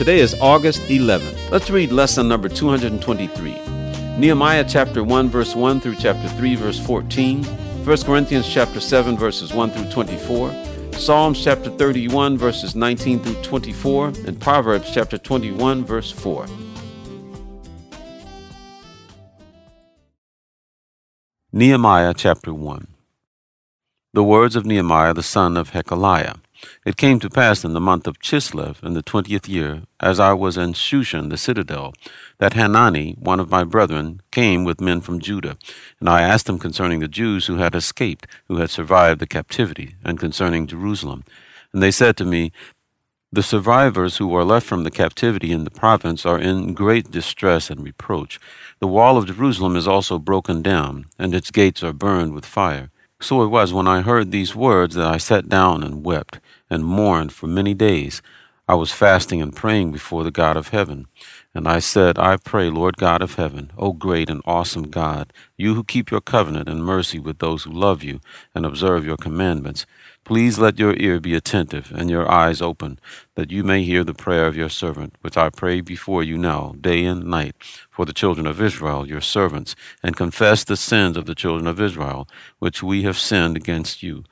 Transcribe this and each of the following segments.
Today is August 11th. Let's read lesson number 223. Nehemiah chapter 1 verse 1 through chapter 3 verse 14, 1 Corinthians chapter 7 verses 1 through 24, Psalms chapter 31 verses 19 through 24, and Proverbs chapter 21 verse 4. Nehemiah chapter 1 The words of Nehemiah the son of Hachaliah. It came to pass in the month of Chislev in the twentieth year, as I was in Shushan the citadel, that Hanani, one of my brethren, came with men from Judah. And I asked him concerning the Jews who had escaped, who had survived the captivity, and concerning Jerusalem. And they said to me, The survivors who are left from the captivity in the province are in great distress and reproach. The wall of Jerusalem is also broken down, and its gates are burned with fire. So it was when I heard these words that I sat down and wept and mourned for many days. I was fasting and praying before the God of heaven. And I said, I pray, Lord God of heaven, O great and awesome God, you who keep your covenant and mercy with those who love you and observe your commandments, please let your ear be attentive and your eyes open, that you may hear the prayer of your servant, which I pray before you now, day and night, for the children of Israel, your servants, and confess the sins of the children of Israel, which we have sinned against you.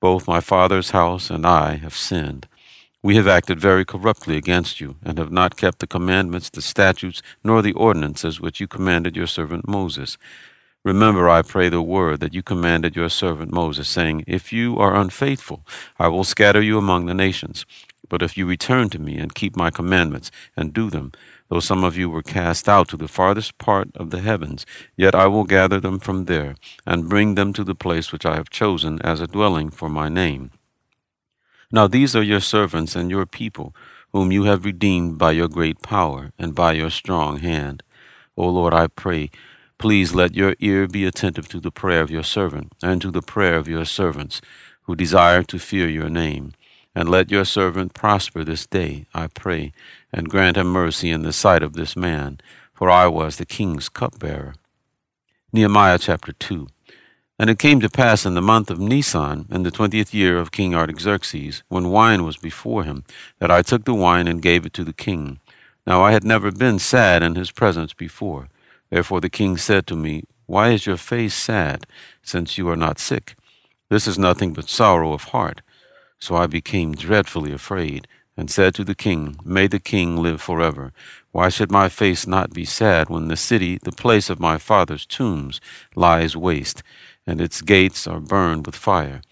Both my father's house and I have sinned. We have acted very corruptly against you, and have not kept the commandments, the statutes, nor the ordinances which you commanded your servant Moses. Remember, I pray, the word that you commanded your servant Moses, saying, If you are unfaithful, I will scatter you among the nations. But if you return to me and keep my commandments and do them, Though some of you were cast out to the farthest part of the heavens, yet I will gather them from there, and bring them to the place which I have chosen as a dwelling for my name. Now these are your servants and your people, whom you have redeemed by your great power and by your strong hand. O Lord, I pray, please let your ear be attentive to the prayer of your servant, and to the prayer of your servants, who desire to fear your name. And let your servant prosper this day, I pray, and grant him mercy in the sight of this man, for I was the king's cupbearer. Nehemiah chapter 2. And it came to pass in the month of Nisan, in the twentieth year of King Artaxerxes, when wine was before him, that I took the wine and gave it to the king. Now I had never been sad in his presence before. Therefore the king said to me, Why is your face sad, since you are not sick? This is nothing but sorrow of heart. So I became dreadfully afraid, and said to the king, May the king live forever. Why should my face not be sad when the city, the place of my father's tombs, lies waste, and its gates are burned with fire?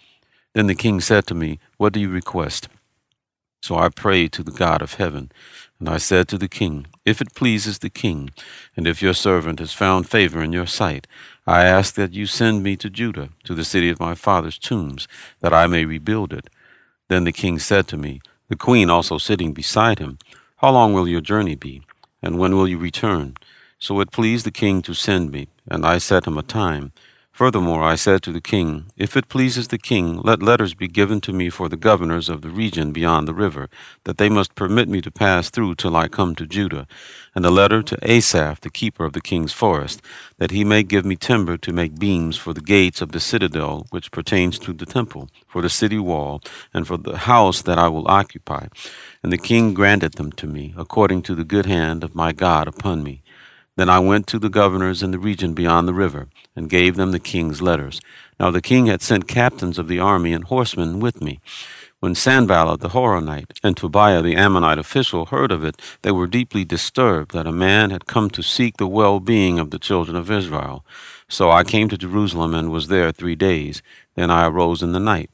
Then the king said to me, What do you request? So I prayed to the God of heaven, and I said to the king, If it pleases the king, and if your servant has found favor in your sight, I ask that you send me to Judah, to the city of my father's tombs, that I may rebuild it. Then the king said to me, the queen also sitting beside him, How long will your journey be? And when will you return? So it pleased the king to send me, and I set him a time. Furthermore, I said to the king, If it pleases the king, let letters be given to me for the governors of the region beyond the river, that they must permit me to pass through till I come to Judah, and a letter to Asaph, the keeper of the king's forest, that he may give me timber to make beams for the gates of the citadel which pertains to the temple, for the city wall, and for the house that I will occupy. And the king granted them to me, according to the good hand of my God upon me. Then I went to the governors in the region beyond the river, and gave them the king's letters. Now the king had sent captains of the army and horsemen with me. When Sanballat the Horonite and Tobiah the Ammonite official heard of it, they were deeply disturbed that a man had come to seek the well being of the children of Israel. So I came to Jerusalem and was there three days. Then I arose in the night.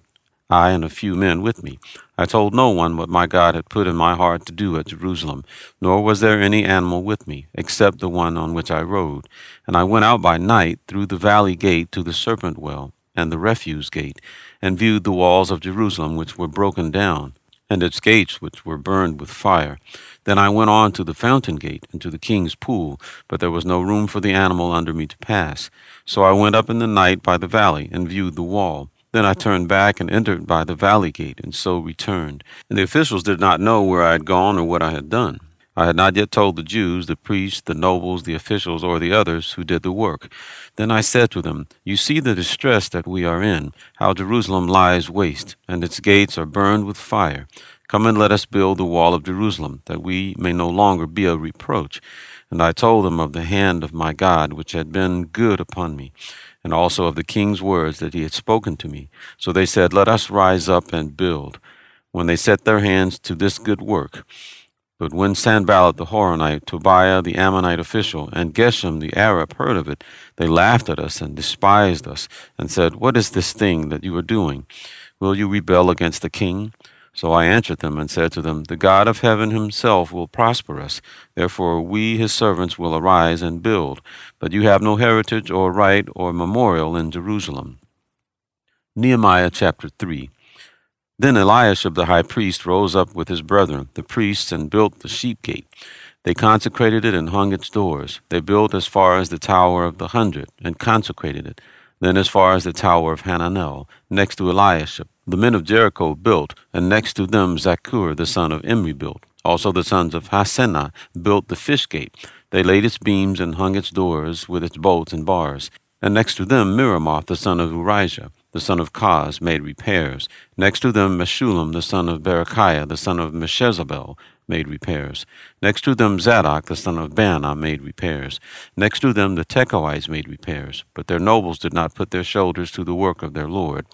I and a few men with me. I told no one what my God had put in my heart to do at Jerusalem, nor was there any animal with me, except the one on which I rode. And I went out by night through the valley gate to the serpent well, and the refuse gate, and viewed the walls of Jerusalem which were broken down. and its gates which were burned with fire. Then I went on to the fountain gate and to the king's pool, but there was no room for the animal under me to pass. So I went up in the night by the valley and viewed the wall. Then I turned back and entered by the valley gate, and so returned. And the officials did not know where I had gone or what I had done. I had not yet told the Jews, the priests, the nobles, the officials, or the others who did the work. Then I said to them, You see the distress that we are in, how Jerusalem lies waste, and its gates are burned with fire. Come and let us build the wall of Jerusalem, that we may no longer be a reproach. And I told them of the hand of my God, which had been good upon me, and also of the king's words that he had spoken to me. So they said, Let us rise up and build. When they set their hands to this good work, but when Sanballat the Horonite, Tobiah the Ammonite official, and Geshem the Arab heard of it, they laughed at us and despised us, and said, What is this thing that you are doing? Will you rebel against the king? So I answered them and said to them, The God of heaven himself will prosper us. Therefore we his servants will arise and build. But you have no heritage or right or memorial in Jerusalem. Nehemiah chapter 3 then Eliashib the high priest rose up with his brethren, the priests, and built the sheep gate. They consecrated it and hung its doors. They built as far as the tower of the hundred, and consecrated it. Then as far as the tower of Hananel, next to Eliashib. The men of Jericho built, and next to them Zaccur the son of Imri built. Also the sons of Hassenaah built the fish gate. They laid its beams and hung its doors with its bolts and bars. And next to them Meremoth the son of Urijah the son of Koz, made repairs. Next to them, Meshullam, the son of Berechiah, the son of Meshezabel, made repairs. Next to them, Zadok, the son of Baana, made repairs. Next to them, the Tekoites made repairs. But their nobles did not put their shoulders to the work of their Lord.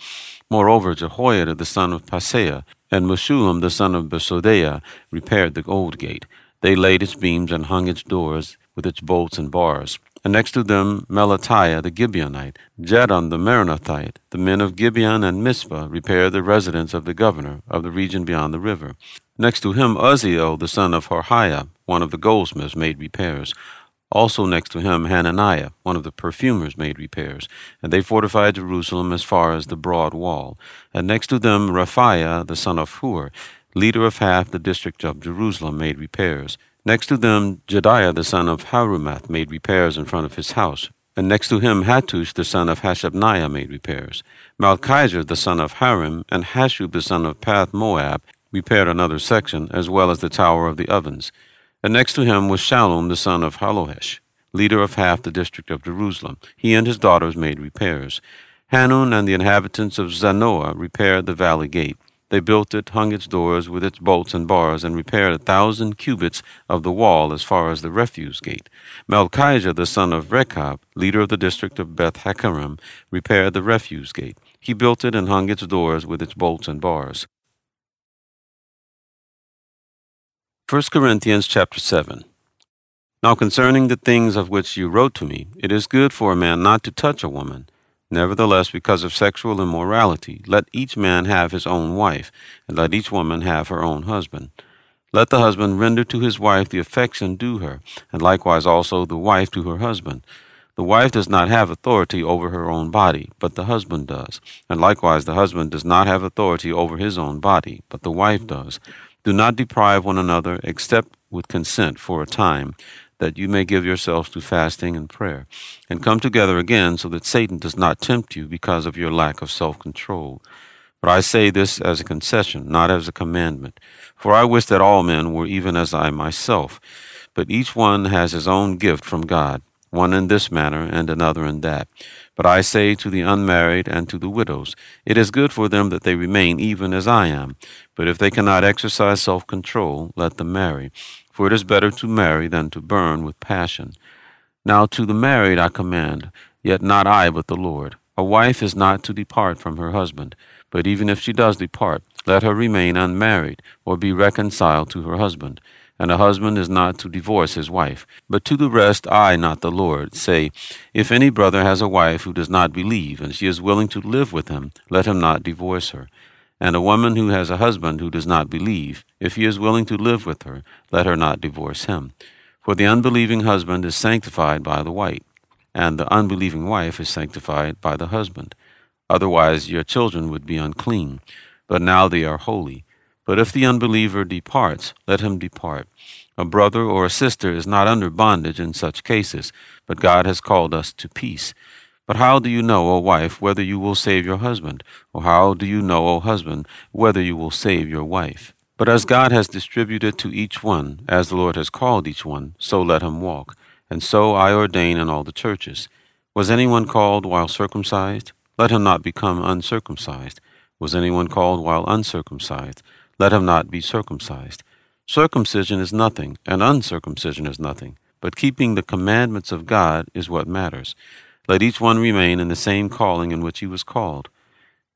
Moreover, Jehoiada, the son of Paseah, and Meshullam, the son of Besodeiah, repaired the old gate. They laid its beams and hung its doors with its bolts and bars. And next to them Melatiah the Gibeonite, Jadon the Meronothite, the men of Gibeon and Mizpah repaired the residence of the governor of the region beyond the river. Next to him Uzziel the son of Harhaiah, one of the goldsmiths, made repairs. Also next to him Hananiah, one of the perfumers, made repairs, and they fortified Jerusalem as far as the broad wall. And next to them Rephaiah the son of Hur, leader of half the district of Jerusalem, made repairs. Next to them, Jedaiah the son of Harumaph made repairs in front of his house. And next to him, Hattush the son of Hashabniah made repairs. Malchijah the son of Harim and Hashub the son of Path Moab repaired another section, as well as the tower of the ovens. And next to him was Shallum the son of Hallohesh, leader of half the district of Jerusalem. He and his daughters made repairs. Hanun and the inhabitants of Zanoah repaired the valley gate. They built it, hung its doors with its bolts and bars, and repaired a thousand cubits of the wall as far as the refuse gate. Malchijah the son of Rechab, leader of the district of Beth Haccerem, repaired the refuse gate. He built it and hung its doors with its bolts and bars. 1 Corinthians chapter 7 Now concerning the things of which you wrote to me, it is good for a man not to touch a woman. Nevertheless, because of sexual immorality, let each man have his own wife, and let each woman have her own husband. Let the husband render to his wife the affection due her, and likewise also the wife to her husband. The wife does not have authority over her own body, but the husband does. And likewise the husband does not have authority over his own body, but the wife does. Do not deprive one another, except with consent for a time, that you may give yourselves to fasting and prayer, and come together again so that Satan does not tempt you because of your lack of self control. But I say this as a concession, not as a commandment. For I wish that all men were even as I myself. But each one has his own gift from God, one in this manner and another in that. But I say to the unmarried and to the widows, it is good for them that they remain even as I am. But if they cannot exercise self control, let them marry for it is better to marry than to burn with passion. Now to the married I command, yet not I, but the Lord. A wife is not to depart from her husband, but even if she does depart, let her remain unmarried, or be reconciled to her husband. And a husband is not to divorce his wife. But to the rest I, not the Lord, say, If any brother has a wife who does not believe, and she is willing to live with him, let him not divorce her. And a woman who has a husband who does not believe, if he is willing to live with her, let her not divorce him. For the unbelieving husband is sanctified by the wife, and the unbelieving wife is sanctified by the husband. Otherwise your children would be unclean, but now they are holy. But if the unbeliever departs, let him depart. A brother or a sister is not under bondage in such cases, but God has called us to peace. But how do you know, O wife, whether you will save your husband? Or how do you know, O husband, whether you will save your wife? But as God has distributed to each one, as the Lord has called each one, so let him walk. And so I ordain in all the churches. Was anyone called while circumcised? Let him not become uncircumcised. Was anyone called while uncircumcised? Let him not be circumcised. Circumcision is nothing, and uncircumcision is nothing, but keeping the commandments of God is what matters. Let each one remain in the same calling in which he was called.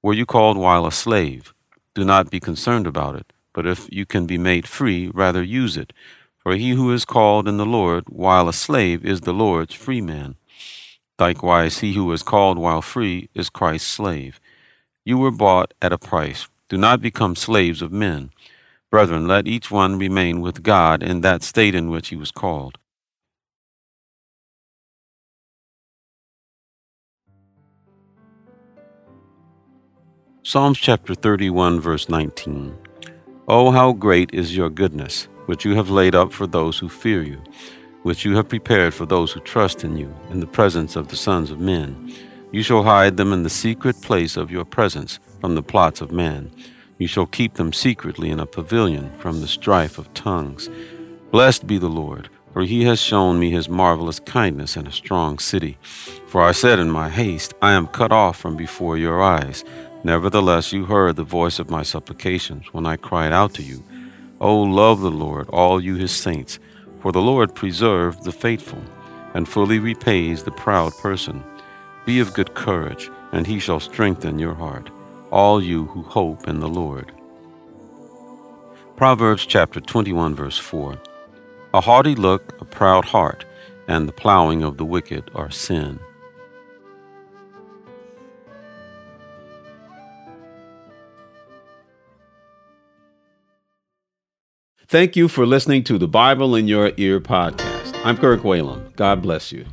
Were you called while a slave? Do not be concerned about it, but if you can be made free, rather use it. For he who is called in the Lord while a slave is the Lord's free man. Likewise, he who is called while free is Christ's slave. You were bought at a price. Do not become slaves of men. Brethren, let each one remain with God in that state in which he was called. Psalms chapter 31, verse 19. Oh, how great is your goodness, which you have laid up for those who fear you, which you have prepared for those who trust in you, in the presence of the sons of men. You shall hide them in the secret place of your presence from the plots of man. You shall keep them secretly in a pavilion from the strife of tongues. Blessed be the Lord, for he has shown me his marvelous kindness in a strong city. For I said in my haste, I am cut off from before your eyes. Nevertheless, you heard the voice of my supplications when I cried out to you. O love the Lord, all you his saints, for the Lord preserves the faithful, and fully repays the proud person. Be of good courage, and he shall strengthen your heart all you who hope in the Lord. Proverbs chapter 21, verse 4 A haughty look, a proud heart, and the plowing of the wicked are sin. Thank you for listening to the Bible in Your Ear podcast. I'm Kirk Whalum. God bless you.